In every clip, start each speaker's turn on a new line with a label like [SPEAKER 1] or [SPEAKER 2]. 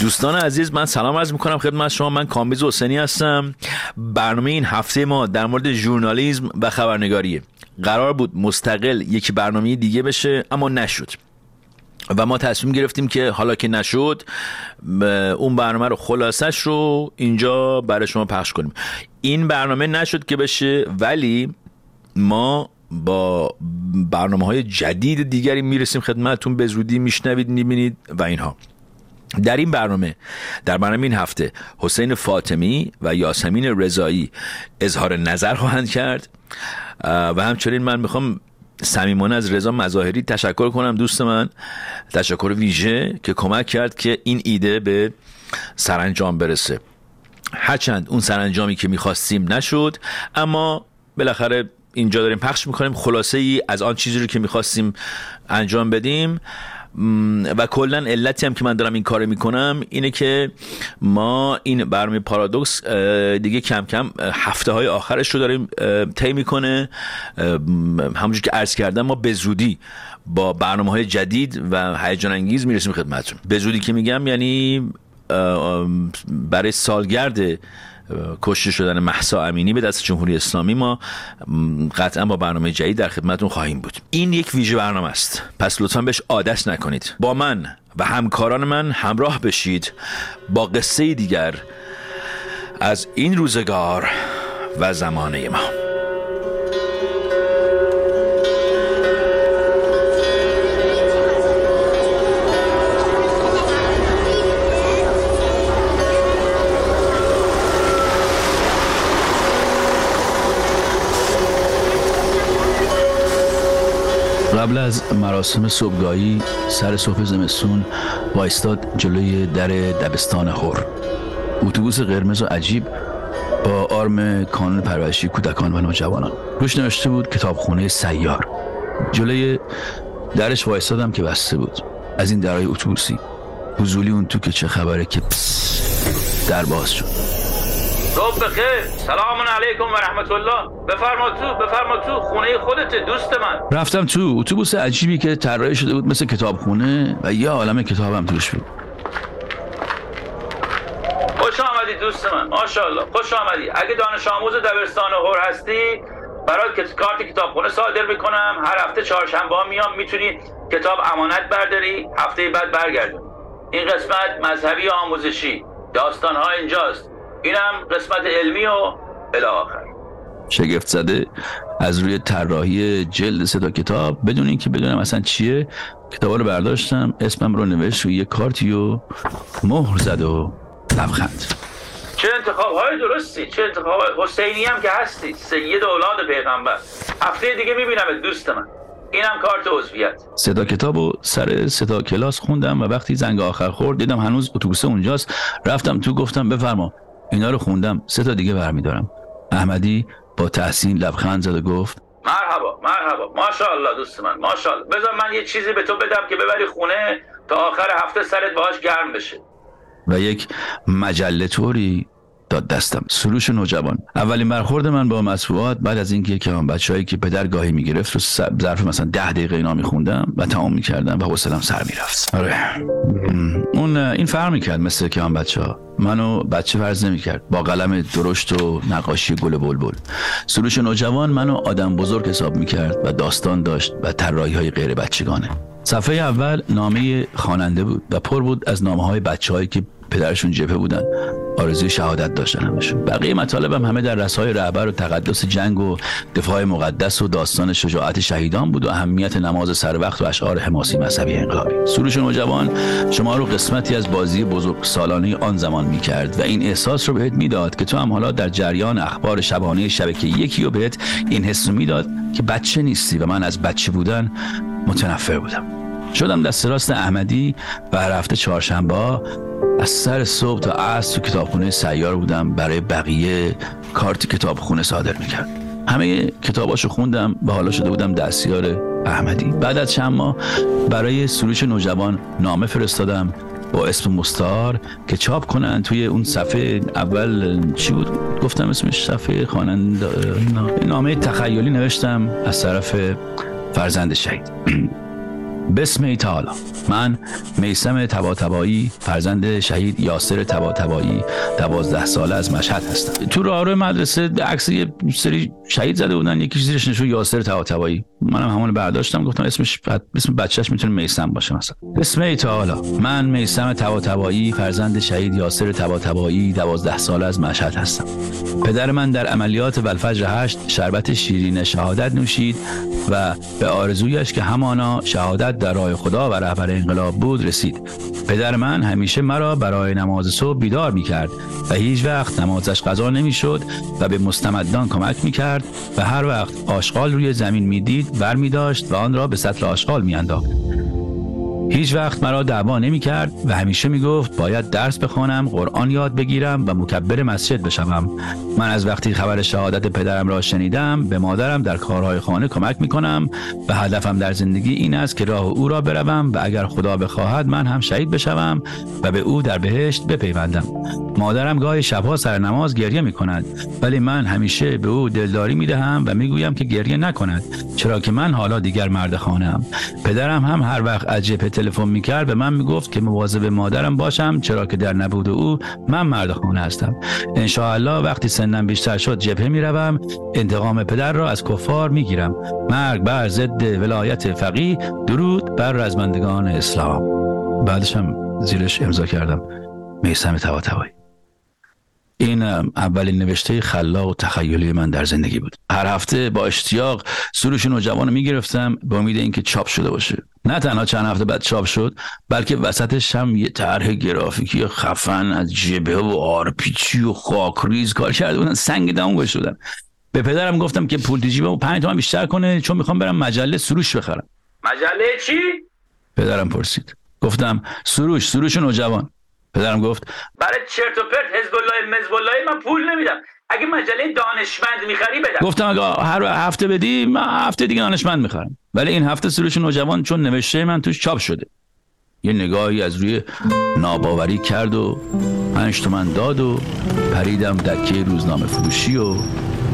[SPEAKER 1] دوستان عزیز من سلام عرض می‌کنم خدمت شما. من کامبیز حسینی هستم. برنامه این هفته ما در مورد ژورنالیسم و خبرنگاریه. قرار بود مستقل یکی برنامه دیگه بشه اما نشد. و ما تصمیم گرفتیم که حالا که نشد اون برنامه رو خلاصش رو اینجا برای شما پخش کنیم. این برنامه نشد که بشه ولی ما با برنامه های جدید دیگری می‌رسیم خدمتتون. به زودی میشنوید می‌بینید و اینها. در این برنامه در برنامه این هفته حسین فاطمی و یاسمین رضایی اظهار نظر خواهند کرد. و همچنین من می‌خوام صمیمانه از رضا مظاهری تشکر کنم دوست من. تشکر ویژه که کمک کرد که این ایده به سرانجام برسه. هرچند اون سرانجامی که می‌خواستیم نشد اما بالاخره اینجا داریم پخش می‌کنیم. خلاصه ای از آن چیزی رو که می‌خواستیم انجام بدیم. و کلا علتی هم که من دارم این کار می‌کنم اینه که ما این برنامه پارادوکس دیگه کم کم هفته های آخرش رو داریم طی می‌کنه. همونجور که عرض کردم ما به زودی با برنامه های جدید و هیجان انگیز می‌رسیم خدمتتون. به زودی که میگم یعنی برای سالگرد کشته شدن محسا امینی به دست جمهوری اسلامی ما قطعا با برنامه جدید در خدمتون خواهیم بود. این یک ویژه برنامه است. پس لطفا بهش عادت نکنید. با من و همکاران من همراه بشید با قصه دیگر از این روزگار و زمانه ما.
[SPEAKER 2] قبل از مراسم صبحگاهی سر صبح زمستون وایستاد جلوی در دبستان هور اتوبوس قرمز و عجیب با آرم کانون پرورشی کودکان و نوجوانان. روش نوشته بود کتابخونه سیار. جلوی درش وایستادم که بسته بود. از این درای اتوبوسی. حضولی اون تو که چه خبره که در باز شد.
[SPEAKER 3] صبح بخیر. سلام علیکم و رحمت الله بفرما تو بفرما تو. خونه خودت دوست من.
[SPEAKER 2] رفتم تو اتوبوس عجیبی که طراحی شده بود مثل کتابخونه و یه عالم کتابم توش بود.
[SPEAKER 3] خوش آمدی دوست من. ماشاءالله. خوش آمدی. اگه دانش آموز دبستان هور هستی برات کارت کتابخونه صادر می‌کنم. هر هفته چهارشنبه میام می‌تونی کتاب امانت برداری. هفته بعد برگردون این قسمت مذهبی آموزشی. داستان ها اینجاست. اینم قسمت علمی و الاخر
[SPEAKER 2] شگفت زده از روی طراحی جلد سه کتاب. بدون اینکه بدونم اصلا چیه کتاب رو برداشتم. اسمم رو نوشت روی یه کارتی و مهر زد و لبخند.
[SPEAKER 3] چه انتخاب های درستی چه انتخاب های حسینی هم که هستی سید اولاد پیغمبر. هفته دیگه می‌بینم دوست من. اینم کارت عضویت.
[SPEAKER 2] صدا کتاب و سر صدا کلاس خوندم و وقتی زنگ آخر خورد دیدم هنوز اتوبوس اونجاست. رفتم تو گفتم بفرما. اینا رو خوندم. سه تا دیگه برمیدارم. احمدی با تحسین لبخند زد و گفت
[SPEAKER 3] مرحبا مرحبا. ماشاءالله دوست من ماشاءالله. بذار من یه چیزی به تو بدم که ببری خونه تا آخر هفته سرت باهاش گرم بشه.
[SPEAKER 2] و یک مجله طوری داد دستم. سروش نوجوان اولین برخورد من با مطبوعات بعد از اینکه که بچههایی که پدر گاهی می‌گرفت رو ظرف مثلا ده دقیقه اینا میخوندم و تمام می‌کردم و حوصلم سر می‌رفت. آره. اون این فرق می‌کرد مثل که آن بچه ها منو بچه فرض نمی‌کرد. با قلم درشت و نقاشی گل بلبل. سروش نوجوان منو آدم بزرگ حساب می‌کرد و داستان داشت و طراحی های غیر بچگانه. صفحه اول نامه خواننده بود و پر بود از نامه های بچه که پدرشون جبهه بودن. آرزوی شهادت داشتن همشون بقیه مطالبم همه در رسای رهبر و تقدس جنگ و دفاع مقدس و داستان شجاعت شهیدان بود و اهمیت نماز سر وقت و اشعار حماسی مذهبی انقلابی. سروش نوجوان شما رو قسمتی از بازی بزرگ سالانه آن زمان می کرد و این احساس رو بهت می‌داد که تو هم حالا در جریان اخبار شبانه شبکه یکی و بهت این حس رو می‌داد که بچه نیستی و من از بچه بودن متنفر بودم. شدم دست راست احمدی و هر هفته چهارشنبه از سر صبح تا عصر تو کتابخونه سیار بودم. برای بقیه کارت کتابخونه صادر می‌کرد. همه کتاباشو خوندم و حالا شده بودم دستیار احمدی. بعد از چند ماه برای سروش نوجوان نامه فرستادم با اسم مستار که چاپ کنن توی اون صفحه. اول چی بود؟ گفتم اسمش صفحه خواننده نامه تخیلی نوشتم از طرف فرزند شهید. بسم تعالی من میسم تباتبایی فرزند شهید یاسر تباتبایی دوازده ساله از مشهد هستم. تو راه مدرسه عکس یه سری شهید زده بودن یکی زیرش نشون یاسر تباتبایی منم همون برداشتم گفتم اسمش اسم بچهش می‌تونه میسم باشه مثلا. بسم تعالی من میسم تباتبایی فرزند شهید یاسر تباتبایی دوازده ساله از مشهد هستم. پدر من در عملیات ولفجر هشت شربت شیرین شهادت نوشید و به آرزویش که همانا شهادت در راه خدا و رهبر انقلاب بود رسید. پدر من همیشه مرا برای نماز صبح بیدار می کرد و هیچ وقت نمازش قضا نمی شد و به مستمدان کمک می کرد و هر وقت آشغال روی زمین می دید بر می داشت و آن را به سطل آشغال می انداخت هیچ وقت مرا دعوا نمی کرد و همیشه می گفت باید درس بخوانم قرآن یاد بگیرم و مکبر مسجد بشوم. من از وقتی خبر شهادت پدرم را شنیدم به مادرم در کارهای خانه کمک می کنم و هدفم در زندگی این است که راه او را بروم و اگر خدا بخواهد من هم شهید بشوم و به او در بهشت بپیوندم. مادرم گاهی شبها سر نماز گریه می کند ولی من همیشه به او دلداری می دهم و می گویم که گریه نکند چرا که من حالا دیگر مرد خانم پدرم هم هر وقت از تلفن می‌کرد به من می‌گفت که مواظب مادرم باشم چرا که در نبود او من مرد خانه هستم. الله وقتی سنم بیشتر شد جبهه می‌روم انتقام پدر را از کفار می‌گیرم. مرگ بر ضد ولایت فقی درود بر رزمندگان اسلام. بعدش هم زیرش امضا کردم. میسم تواتوایی این اولین نوشته خلاق و تخیلی من در زندگی بود. هر هفته با اشتیاق سروش نوجوان رو می‌گرفتم به امید اینکه چاپ شده باشه. نه تنها چند هفته بعد چاپ شد بلکه وسطش هم یه طرح گرافیکی خفن از جبه و آرپیچی و خاکریز کار کرده بودن. سنگ دام گوش به پدرم گفتم که پول جیبمو 5 تومن بیشتر کنه چون می‌خوام برم مجله سروش بخرم.
[SPEAKER 3] مجله چی؟
[SPEAKER 2] پدرم پرسید. گفتم سروش سروش نوجوان پدرم گفت
[SPEAKER 3] برای چرت و پرت حزب الله مزب الله من پول نمیدم. اگه مجله دانشمند می‌خری بدم.
[SPEAKER 2] گفتم اگه هر هفته بدی من هفته دیگه دانشمند می‌خرم. ولی این هفته سروش نوجوان چون نوشته من توش چاپ شده. یه نگاهی از روی ناباوری کرد و پنج تومن داد و پریدم دکه روزنامه فروشی و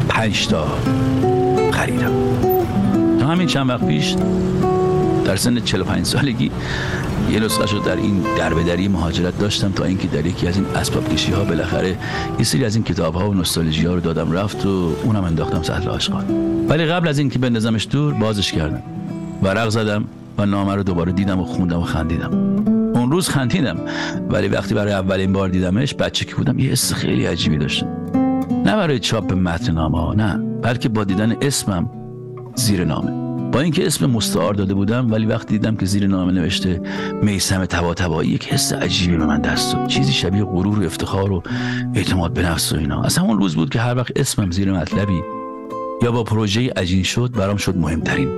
[SPEAKER 2] پنج تا خریدم. تا همین چند وقت پیش در سن 45 سالگی یه نسخه شد در این دربدری مهاجرت داشتم تا اینکه در یکی از این اسباب کشی ها بالاخره یه سری از این کتاب ها و نوستالژی ها رو دادم رفت و اونم انداختم سطل آشغال. ولی قبل از اینکه بندازمش دور بازش کردم ورق زدم و نامه رو دوباره دیدم و خوندم و خندیدم. اون روز خندیدم ولی وقتی برای اولین بار دیدمش بچه که بودم یه حس خیلی عجیبی داشتم. نه برای چاپ متن نامه ها نه بلکه با دیدن اسمم زیر نامه. اینکه اسم مستعار داده بودم ولی وقتی دیدم که زیر نامه نوشته میسم تبا یک حس عجیبی به من دست داد. چیزی شبیه غرور و افتخار و اعتماد به نفس و اینا. از همون روز بود که هر وقت اسمم زیر مطلبی یا با پروژه عجین شد برام شد مهمترین.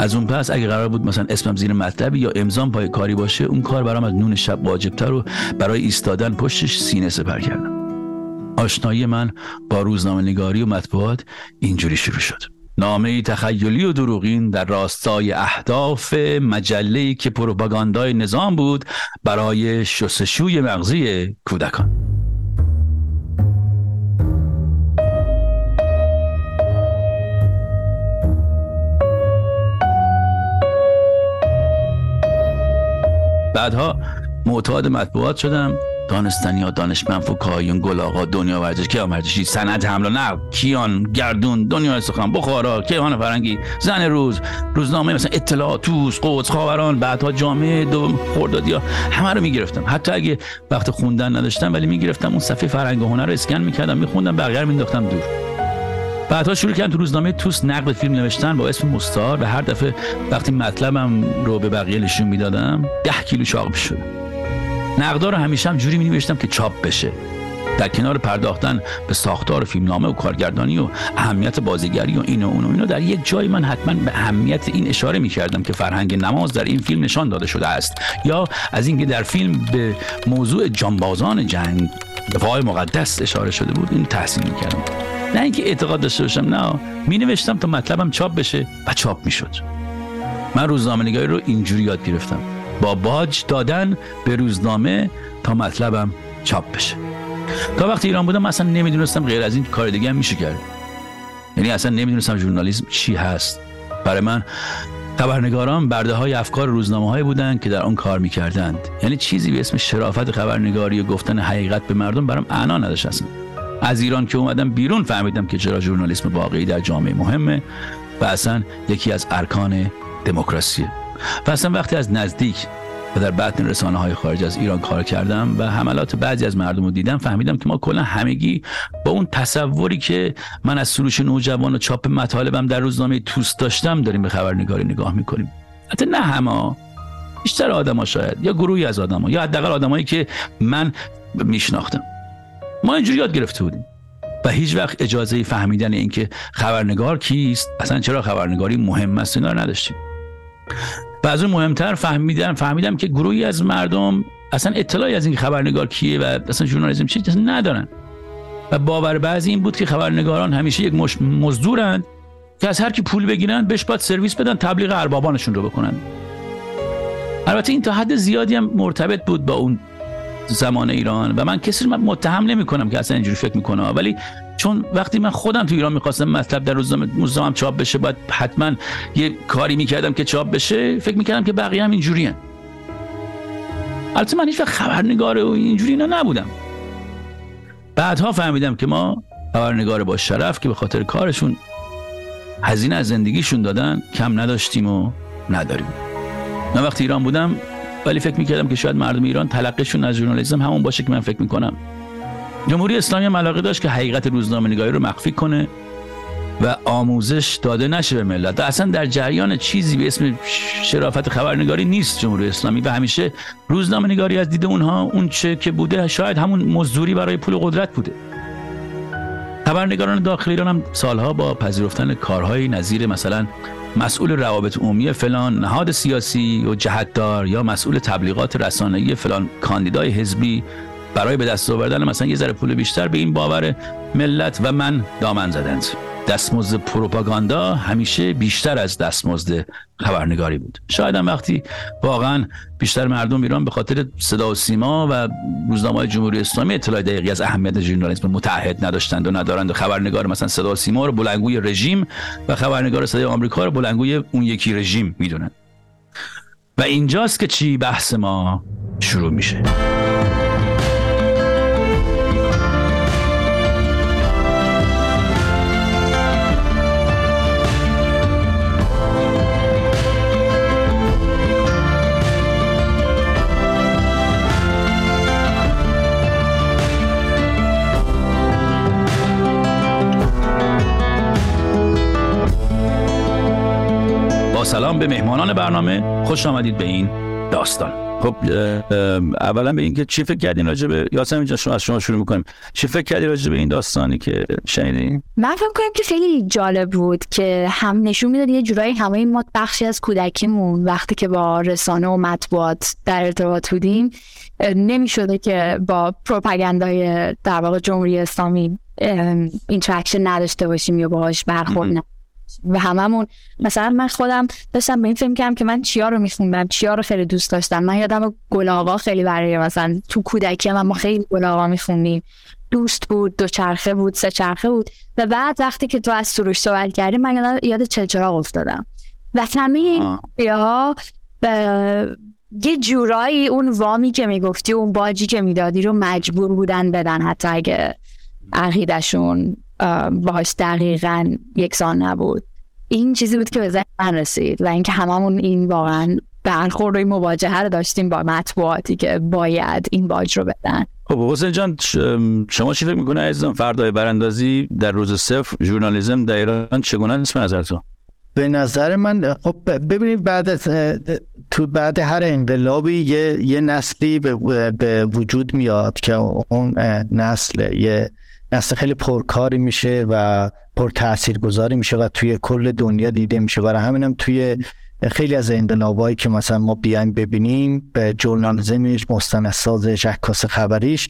[SPEAKER 2] از اون پس اگه قرار بود مثلا اسمم زیر مطلبی یا امضام پای کاری باشه اون کار برام از نون شب واجبتر و برای ایستادن پشتش سینه سپر کردم. آشنایی من با روزنامه نگاری و مطبوعات اینجوری شروع شد. نامه تخیلی و دروغین در راستای اهداف مجله که پروپاگاندای نظام بود برای شستشوی مغزی کودکان. بعدها معتاد مطبوعات شدم. دانستنی دانشمند فکایون گل آقا دنیا ورزش. کیان ورزشی؟ سند حمل و نقل. کیان گردون دنیا سخن. بخارا کیهان فرنگی. زن روز روزنامه مثلا اطلاعات توس قدس خاوران. بعدها جامعه دو خردادی ها. همه رو می‌گرفتم. حتی اگه وقت خوندن نداشتم ولی می‌گرفتم. اون صفحه فرهنگ و هنر رو اسکن می‌کردم میخوندم بقیه رو مینداختم دور. بعدها شروع کردم تو روزنامه توس نقد فیلم نوشتن با اسم مستار و هر دفعه وقتی مطلبم رو به بقیه نشون می‌دادم ده کیلو چاق شدم. نقدار رو همیشه هم جوری می که چاپ بشه. در کنار پرداختن به ساختار فیلمنامه و کارگردانی و اهمیت بازیگری و این و اون و اینو در یک جایی من حتما به اهمیت این اشاره می کردم که فرهنگ نماز در این فیلم نشان داده شده است. یا از اینکه در فیلم به موضوع جانبازان جنگ دفاع مقدس اشاره شده بود این تحسین می کردم نه اینکه اعتقاد داشته باشم نه. می نوشتم تا مطلبم چاپ بشه و چاپ می شد من روزنامه نگاری رو اینجوری یاد گرفتم. با باج دادن به روزنامه تا مطلبم چاپ بشه. تا وقتی ایران بودم اصلا نمی‌دونستم غیر از این کار دیگه هم میشه کرد. یعنی اصلا نمی‌دونستم ژورنالیسم چی هست. برای من خبرنگاران برده های افکار روزنامه های بودند که در آن کار می‌کردند. یعنی چیزی به اسم شرافت خبرنگاری و گفتن حقیقت به مردم برام عنا نداشت اصلا. از ایران که اومدم بیرون فهمیدم که چرا ژورنالیسم واقعی در جامعه مهمه و اصلا یکی از ارکان دموکراسیه. و اصلا وقتی از نزدیک و در بطن رسانه های خارج از ایران کار کردم و حملات بعضی از مردم رو دیدم فهمیدم که ما کلا همگی با اون تصوری که من از سروش نوجوان و چاپ مطالبم در روزنامه توست داشتم داریم به خبرنگاری نگاه می‌کنیم. حتی نه همه بیشتر آدما شاید یا گروهی از آدما یا حداقل آدمایی که من میشناختم. ما اینجوری یاد گرفته بودیم و هیچ وقت اجازه فهمیدن اینکه خبرنگار کیست اصلا چرا خبرنگاری مهم است اینا نداشتیم. و از اون مهمتر فهمیدم فهمیدم که گروهی از مردم اصلا اطلاعی از این خبرنگار کیه و اصلا ژورنالیسم چیه ندارن. و باور بعضی این بود که خبرنگاران همیشه یک مش... مزدورند که از هر کی پول بگیرن بهش باید سرویس بدن تبلیغ اربابانشون رو بکنن. البته این تا حد زیادی هم مرتبط بود با اون زمان ایران و من کسی رو متهم نمی کنم که اصلا اینجوری فکر می‌کنه. ولی چون وقتی من خودم تو ایران می‌خواستم مطلب در روزنامه هم چاپ بشه باید حتما یه کاری می‌کردم که چاپ بشه فکر می‌کردم که بقیه هم اینجوری هن. البته من هیچ خبرنگار و اینجوری اینا نبودم. بعدها فهمیدم که ما خبرنگار با شرف که به خاطر کارشون هزینه از زندگیشون دادن کم نداشتیم و نداریم. من وقتی ایران بودم ولی فکر می‌کردم که شاید مردم ایران تلقیشون از ژورنالیسم همون باشه که من فکر می‌کنم. جمهوری اسلامی هم داشت که حقیقت روزنامه نگاری رو مخفی کنه و آموزش داده نشه به ملت. اصلا در جریان چیزی به اسم شرافت خبرنگاری نیست جمهوری اسلامی و همیشه روزنامه نگاری از دید اونها اون چه که بوده شاید همون مزدوری برای پول قدرت بوده. خبرنگاران داخل ایران هم سالها با پذیرفتن کارهای نظیر مثلا مسئول روابط عمومی فلان نهاد سیاسی و جهتدار یا مسئول تبلیغات رسانه‌ای فلان کاندیدای حزبی برای به دست آوردن مثلا یه ذره پول بیشتر به این باور ملت و من دامن زدند. دستمزد پروپاگاندا همیشه بیشتر از دستمزد خبرنگاری بود. شاید هم وقتی واقعا بیشتر مردم ایران به خاطر صدا و سیما و روزنامه جمهوری اسلامی اطلاع دقیقی از اهمیت ژورنالیسم متحد نداشتند و ندارند و خبرنگار مثلا صدا و سیما رو بلنگوی رژیم و خبرنگار صدای آمریکا رو بلنگوی اون یکی رژیم می‌دونن. و اینجاست که چی بحث ما شروع میشه. به مهمانان برنامه خوش آمدید به این داستان. خب اولا به اینکه چی فکر کردین راجع به یاسمین جان شما از شما شروع می‌کنیم. چی فکر کردی راجع به این داستانی که شنیدین؟
[SPEAKER 4] من فکر کنم که خیلی جالب بود که هم نشون می‌داد یه جورایی همه ما بخشی از کودکیمون وقتی که با رسانه و مطبوعات در ارتباط بودیم نمی‌شده که با پروپاگاندای در واقع جمهوری اسلامی interaction نداشته باشیم یا باهاش برخورد و هممون. مثلا من خودم داشتم به این فکر کردم که من چیا رو میخوندم چیا رو خیلی دوست داشتم. من یادم گلاغا خیلی برای مثلا تو کودکی من ما خیلی گلاغا میخوندیم. دوست بود دو چرخه بود سه چرخه بود. و بعد وقتی که تو از سروش صحبت کردی من یاد چلچراغ افتادم. و همه این ها یه جورایی اون وامی که می‌گفتی اون باجی که می‌دادی رو مجبور بودن بدن حتی اگه عقیدشون باهاش دقیقا یکسان نبود. این چیزی بود که به ذهن من رسید و اینکه هممون این واقعا برخورد و مواجهه رو داشتیم با مطبوعاتی که باید این باج رو بدن.
[SPEAKER 2] خب حسین جان شما چی فکر می‌کنه عزیزم؟ فردای براندازی در روز صفر ژورنالیسم در ایران چگونه است نظر تو؟
[SPEAKER 5] به نظر من خب ببینید بعد از تو بعد هر انقلابی یه, یه نسلی به, به وجود میاد که اون نسل یه نسل خیلی پرکاری میشه و پر تأثیر گذاری میشه و توی کل دنیا دیده میشه. برای همینم توی خیلی از انقلابایی که مثلا ما بیایم ببینیم به جورنالیزمش مستندسازش عکاس خبریش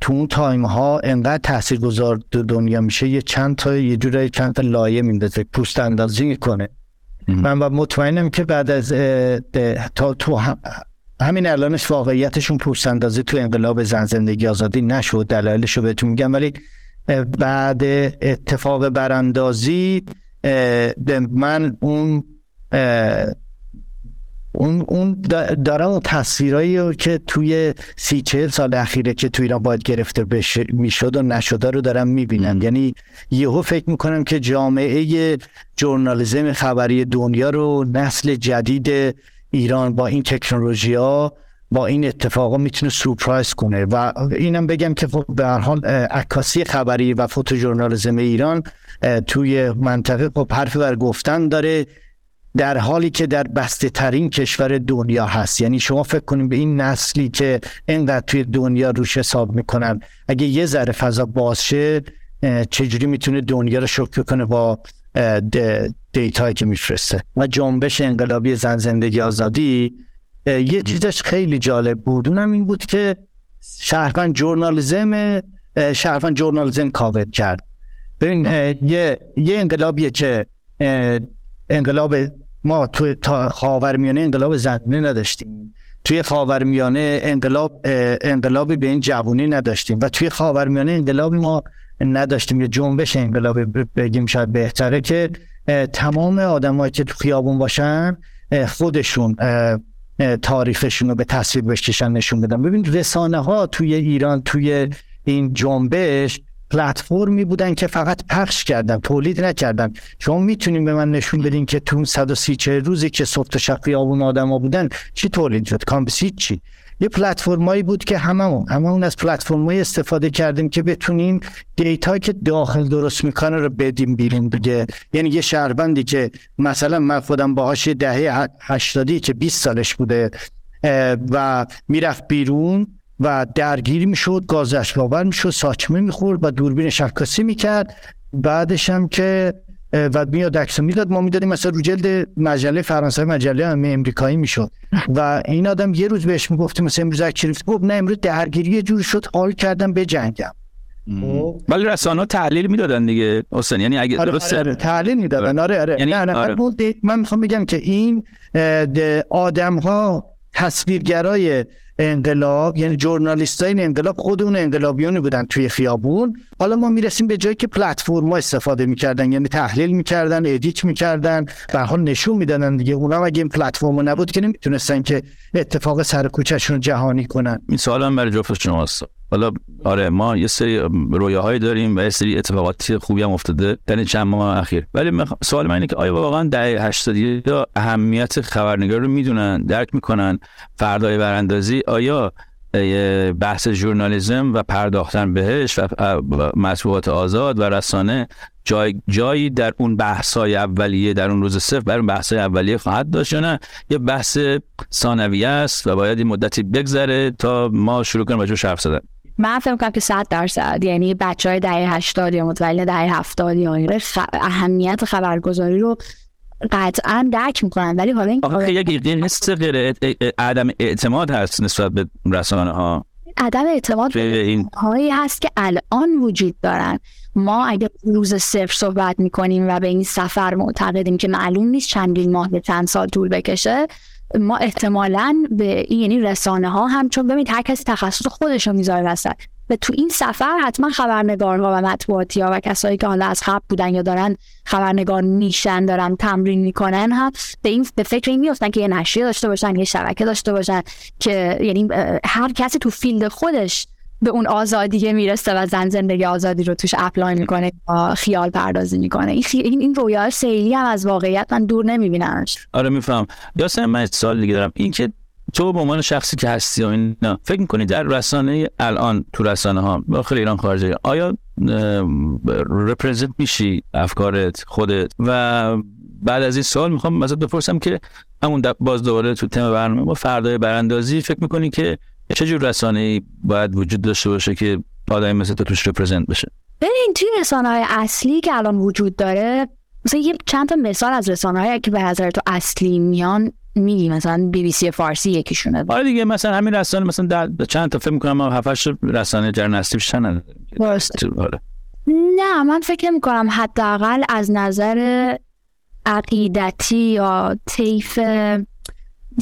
[SPEAKER 5] تو اون تایم ها انقدر تأثیر گذار دنیا میشه یه چند تا یه جوری چند تا لایه میندازه پوست اندازی می‌کنه. من مطمئنم که بعد از تا تو همین الانش واقعیتشون پوست اندازی تو انقلاب زن زندگی آزادی نشد دلایلش رو بهتون میگم. ولی بعد اتفاق براندازی من اون اون اون دارم تصویرایی که توی سی چهل سال اخیره که توی ایران باید گرفته می‌شد و نشده رو دارم می‌بینم. یعنی یهو فکر می‌کنم که جامعه جورنالیزم خبری دنیا رو نسل جدید ایران با این تکنولوژی ها با این اتفاقا می‌تونه سورپرایز کنه. و اینم بگم که خب به هر حال عکاسی خبری و فوتو ژورنالیسم ایران توی منطقه خب حرف بر گفتن داره در حالی که در بسته ترین کشور دنیا هست. یعنی شما فکر کنید به این نسلی که اینقدر توی دنیا روش حساب می‌کنن. اگه یه ذره فضا باز شه چجوری می‌تونه دنیا رو شکر کنه با دیتایی که میفرسته و جنبش انقلابی زن زندگی آزادی یه چیزش خیلی جالب بود. اونم این بود که شهروند جورنالیزم شهروند جورنالیزم کاور کرد. ببین یه یه انقلابیه که انقلاب ما تا خاورمیانه انقلاب زنونه نداشتیم. توی خاورمیانه انقلاب انقلابی به این جوونی نداشتیم و توی خاورمیانه انقلاب ما نداشتیم. یه جنبش انقلاب بگیم شاید بهتره که تمام آدمایی که تو خیابون باشن خودشون تاریخشون رو به تصویر بشکشن نشون بدن. ببین رسانه ها توی ایران توی این جنبش پلتفرمی بودن که فقط پخش کردن تولید نکردن. شما می‌تونین به من نشون بدین که تو 130 روزی که صبح تا شب خیابون آدما بودن چی تولید شد؟ کامبسیت چی. یه پلتفرمایی بود که هممون هممون از پلتفرمایی استفاده کردیم که بتونیم دیتا که داخل درست می‌کنه رو بدیم بیرون دیگه. یعنی یه شهروندی که مثلا من خودم باهاش دهه هشتادی که 20 سالش بوده و می‌رفت بیرون و درگیری می‌شد گازش باور می‌شد ساچمه می‌خورد و دوربین شکاسی می‌کرد. بعدش هم که و میاد عکس می‌داد. ما می‌دادیم مثلا رو جلد مجله فرانسه مجله امریکایی می‌شد. و این آدم یه روز بهش می‌گفتیم مثلا امروز عکس گفت نه امروز درگیری جور شد حال کردم به جنگم.
[SPEAKER 2] خب؟ ولی رسانه ها تحلیل می‌دادن دیگه حسین. یعنی اگه
[SPEAKER 5] آره درست آره. تحلیل می‌دادن. آره آره. یعنی نه آره. من می‌خوام بگم که این آدم ها تصویرگرای انقلاب یعنی جورنالیست های انقلاب خود اون انقلابیون بودن توی خیابون. حالا ما می‌رسیم به جایی که پلتفرم استفاده می‌کردن یعنی تحلیل می‌کردن ادیت می‌کردن به حال نشون می‌دادن دیگه. اونا اگه این پلتفرم نبود که نمی‌تونستن که اتفاق سر کوچهشون جهانی کنن.
[SPEAKER 2] این سوال هم برای جفت شماست حالا آره ما یه سری رویاهایی داریم و یه سری اتفاقاتی خوبی هم افتاده در چند ماه اخیر. ولی سوال من اینه که آیا واقعا دهه 80 یا اهمیت خبرنگار رو می‌دونن درک می‌کنن فردای براندازی؟ آیا بحث ژورنالیسم و پرداختن بهش و مطبوعات آزاد و رسانه جای جایی در اون بحث‌های اولیه در اون روز صفر بر اون بحث‌های اولیه خواهد داشت یا نه یه بحث ثانویه است و باید این مدتی بگذره تا ما شروع کنیم راجعش حرف زدن
[SPEAKER 4] من فکر که 100 درصد یعنی بچه های دهه 80 یا متولد دهه 70 یا. اهمیت خبرگزاری رو قطعا درک می‌کنن ولی حالا این
[SPEAKER 2] آخه یک حس غیر عدم اعتماد هست نسبت به رسانه ها
[SPEAKER 4] عدم اعتماد به این هایی هست که الان وجود دارن. ما اگر روز صفر صحبت می‌کنیم و به این سفر معتقدیم که معلوم نیست چندین ماه چند سال طول بکشه ما احتمالا به یعنی رسانه ها هم چون ببینید هر کسی تخصص خودش رو می‌ذاره وسط. و تو این سفر حتما خبرنگارها و مطبوعاتی ها و کسایی که حالا از قبل بودن یا دارن خبرنگار میشن دارن تمرین می‌کنن هم به این به فکر این میفتن که یه نشریه داشته باشن یه شبکه داشته باشن که یعنی هر کسی تو فیلد خودش به اون آزادی می‌رسه و زن زندگی آزادی رو توش اپلای می‌کنه و خیال پردازی می‌کنه. این این این رویا سیلی هم از واقعیت من دور نمیبینمش.
[SPEAKER 2] آره میفهم یاسم من سال دیگه دارم. این که تو به عنوان شخصی که هستی و اینا فکر می‌کنی در رسانه الان تو رسانه ها داخل ایران خارجه آیا رپرزنت میشی افکارت خودت؟ و بعد از این سال می‌خوام ازت بپرسم که همون باز دوباره تو تم برنامه با فردای براندازی فکر می‌کنی که چه جور رسانه ای باید وجود داشته باشه که آدمی مثل تو توش رپرزنت بشه؟
[SPEAKER 4] ببین توی رسانه های اصلی که الان وجود داره مثلا یه چند تا مثال از رسانه هایی که به نظر تو اصلی میان میگی مثلا بی بی سی فارسی یکیشونه.
[SPEAKER 2] آره دیگه مثلا همین رسانه مثلا در چند تا فکر می‌کنم ما هفتش رسانه جرنستی بیشتر
[SPEAKER 4] آره. نه من فکر می‌کنم حداقل از نظر عقیدتی یا طیف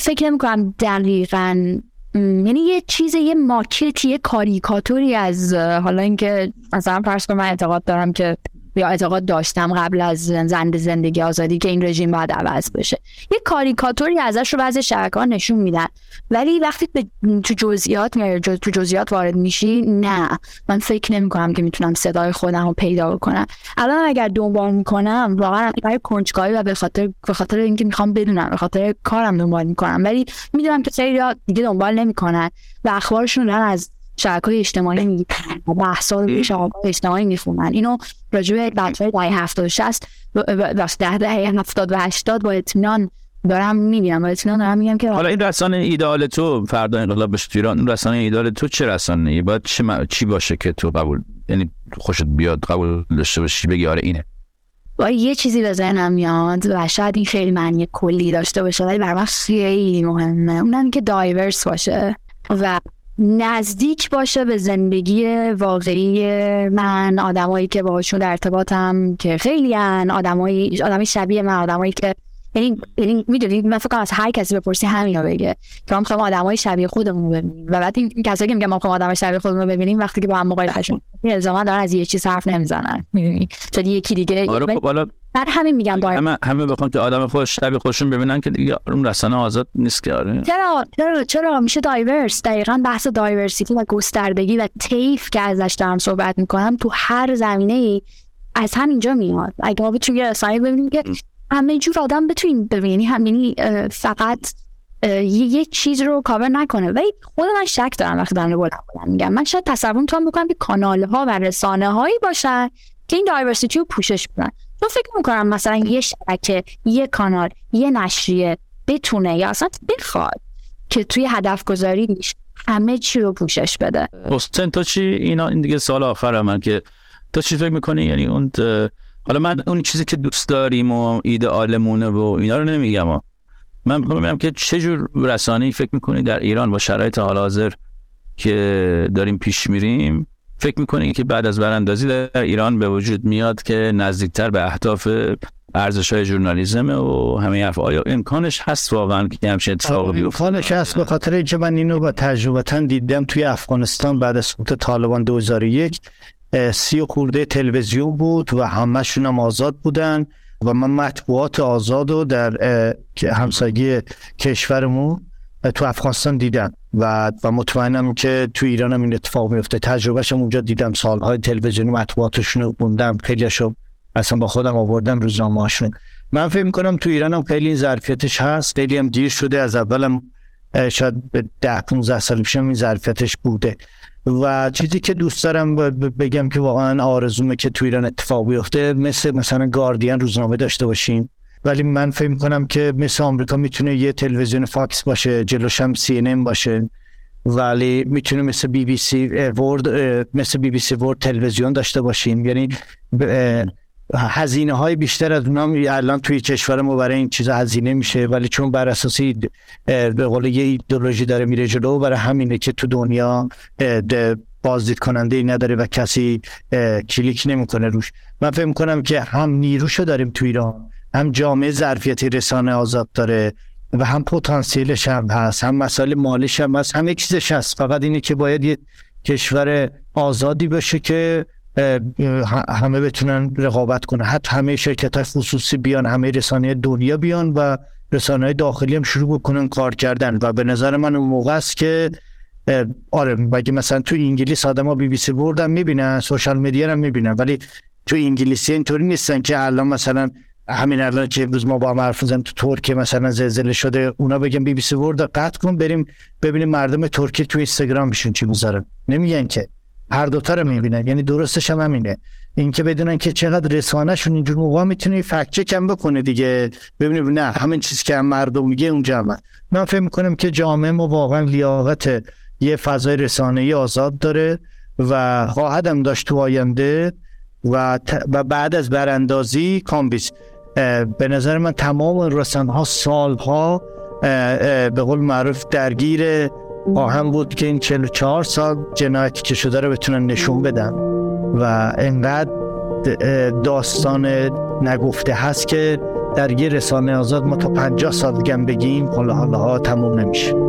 [SPEAKER 4] فکر نمی‌کنم دقیقا یعنی یه چیز یه ماکت یه کاریکاتوری از حالا اینکه مثلا فرض کنم من اعتقاد دارم که یا اعتقاد داشتم قبل از زند زندگی آزادی که این رژیم باید عوض بشه. یه کاریکاتوری ازش رو بعضی شبکه ها نشون میدن. ولی وقتی به تو جزئیات تو جزئیات وارد میشی نه. من فکر نمی کنم که می‌تونم صدای خودم رو پیدا کنم الان اگر دنبال می‌کنم واقعا برای کنجکاوی و به خاطر به خاطر اینکه می‌خوام بدونم به خاطر کارم دنبال می‌کنم. ولی می‌دونم که خیلی دیگه دنبال نمی‌کنن و اخبارشون دارن از شبکه اجتماعی می‌گیرن و بحث ها اجتماعی می‌خونن. اینو راجع به های دهه 70 60 ده دهه 70 و 80 با اطمینان دارم می‌بینم و اطمینان دارم میگم که
[SPEAKER 2] حالا این رسانه ایدال تو فردا انقلاب بشه ایران رسانه ایدال تو چه رسانه ای باید چه چی باشه که تو قبول یعنی خوشت بیاد قبول داشته باشی بگی آره اینه.
[SPEAKER 4] با یه چیزی به ذهنم میاد و شاید این خیلی معنی کلی داشته باشه ولی برای من خیلی مهمه. اونم که دایورس باشه. و نزدیک باشه به زندگی واقعی من آدمایی که باشون در ارتباطم که خیلی هن. آدمایی آدمی شبیه من آدمایی که یعنی یعنی می‌دونید من فکر از هر کسی بپرسی همین بگه که ما می‌خوایم آدمای شبیه خودمون ببینیم. و بعد این کسایی که میگن ما می‌خوایم آدمای شبیه خودمون ببینیم وقتی که با هم مقایسه شون الزاما دارن از یه چیز حرف نمی‌زنن. می‌دونی؟ چون یکی دیگه
[SPEAKER 2] آره خب حالا
[SPEAKER 4] بعد همین میگم باید
[SPEAKER 2] همه همه بخوام که آدم خوش شبیه خودشون ببینن که دیگه اون رسانه آزاد نیست که آره.
[SPEAKER 4] چرا چرا چرا میشه diverse دقیقا بحث diversity و گستردگی و طیف که ازش دارم صحبت می‌کنم تو هر زمینه ای از همینجا میاد. اگه ما بتونیم یه رسانه ببینیم که همه جور آدم بتونین ببینی همینی فقط یه چیز رو کاور نکنه. ولی خود من شک دارم وقتی دارم بلند بلند میگم. من شاید تصور می‌تونم بکنم که کانال ها و رسانه هایی باشن که این diversity رو پوشش بدن. تو فکر می‌کنم مثلا یه شبکه یه کانال یه نشریه بتونه یا اصلا بخواد که توی هدف گذاریش همه چی رو پوشش بده.
[SPEAKER 2] حسین تو چی؟ اینا این دیگه سال آخر من که تو چی فکر می‌کنی؟ یعنی اون حالا من اون چیزی که دوست داریم و ایدئالمونه و اینا رو نمیگم ها. من میگم که چه جور رسانه‌ای فکر می‌کنی در ایران با شرایط حال حاضر که داریم پیش میریم. فکر می‌کنی که بعد از براندازی در ایران به وجود میاد که نزدیکتر به اهداف ارزش های ژورنالیسم و همه حرف آیا امکانش هست واقعا که همچین اتفاقی بیفته؟
[SPEAKER 5] امکانش هست به خاطر اینکه من اینو با تجربتا دیدم توی افغانستان بعد از سقوط طالبان 2001 سی و خورده تلویزیون بود و همشون هم آزاد بودن و من مطبوعات آزاد رو در همسایگی کشورمون تو افغانستان دیدم و و مطمئنم که تو ایران هم این اتفاق میفته تجربهشم اونجا دیدم. سالهای تلویزیونی مطبوعاتشون رو خوندم خیلیشو اصلا با خودم آوردم روزنامه هاشون من فکر می‌کنم تو ایران هم خیلی این ظرفیتش هست. خیلی هم دیر شده. از اولم شاید به ده 15 سال پیش این ظرفیتش بوده. و چیزی که دوست دارم بگم که واقعا آرزومه که تو ایران اتفاق بیفته مثل مثلا گاردین روزنامه داشته باشیم. ولی من فکر کنم که مثل آمریکا می‌تونه یه تلویزیون Fox باشه جلوش هم CNN باشه. ولی می‌تونه مثل BBC World مثل بی بی سی ورد تلویزیون داشته باشیم. یعنی هزینه های بیشتر از اونام الان توی کشور ما برای این چیزا هزینه میشه ولی چون بر اساسی به قول یه ایدولوژی داره میره جلو برای همینه که تو دنیا بازدید کننده ای نداره و کسی کلیک نمی‌کنه روش. من فکر کنم که هم نیروشو داریم تو ایران هم جامعه ظرفیت رسانه آزاد داره و هم پتانسیلش هم هست هم مسائل مالیش هم هست همه چیزش هست. فقط اینه که باید یه کشور آزادی باشه که همه بتونن رقابت کنن. حتی همه شرکت های خصوصی بیان همه رسانه دنیا بیان و رسانه داخلی هم شروع بکنن کار کردن. و به نظر من اون موقع است که آره بگه مثلا تو انگلیس آدم ها بی بی سی بردن می‌بینن سوشال میدیا هم می‌بینن ولی تو انگلیسی اینطوری نیستن که الان مثلا همین الان که امروز ما با هم حرف تو ترکیه مثلا زلزله شده اونا بگن بی بی سی ورد قطع کن بریم ببینیم مردم ترکیه تو اینستاگرام میشون چی می‌ذارن. نمیگن که. هر دوتا رو می‌بینن یعنی درستش هم همینه. اینکه بدونن که چقدر رسانهشون اینجور موقع می‌تونه فکت کم بکنه دیگه. ببینید نه همین چیزی که هم مردم میگه اونجا هم من فکر می‌کنم که جامعه ما واقعا لیاقت یه فضای رسانه‌ای آزاد داره و خواهدم داشت تو آینده و, و بعد از براندازی کامبیس. به نظر من تمام رسانه ها سال ها به قول معروف درگیر آهم بود که این 44 سال جنایتی که شده رو بتونن نشون بدن و انقدر داستان نگفته هست که در یه رسانه آزاد ما تا 50 سال دیگه بگیم حالا حالا ها تموم نمیشه.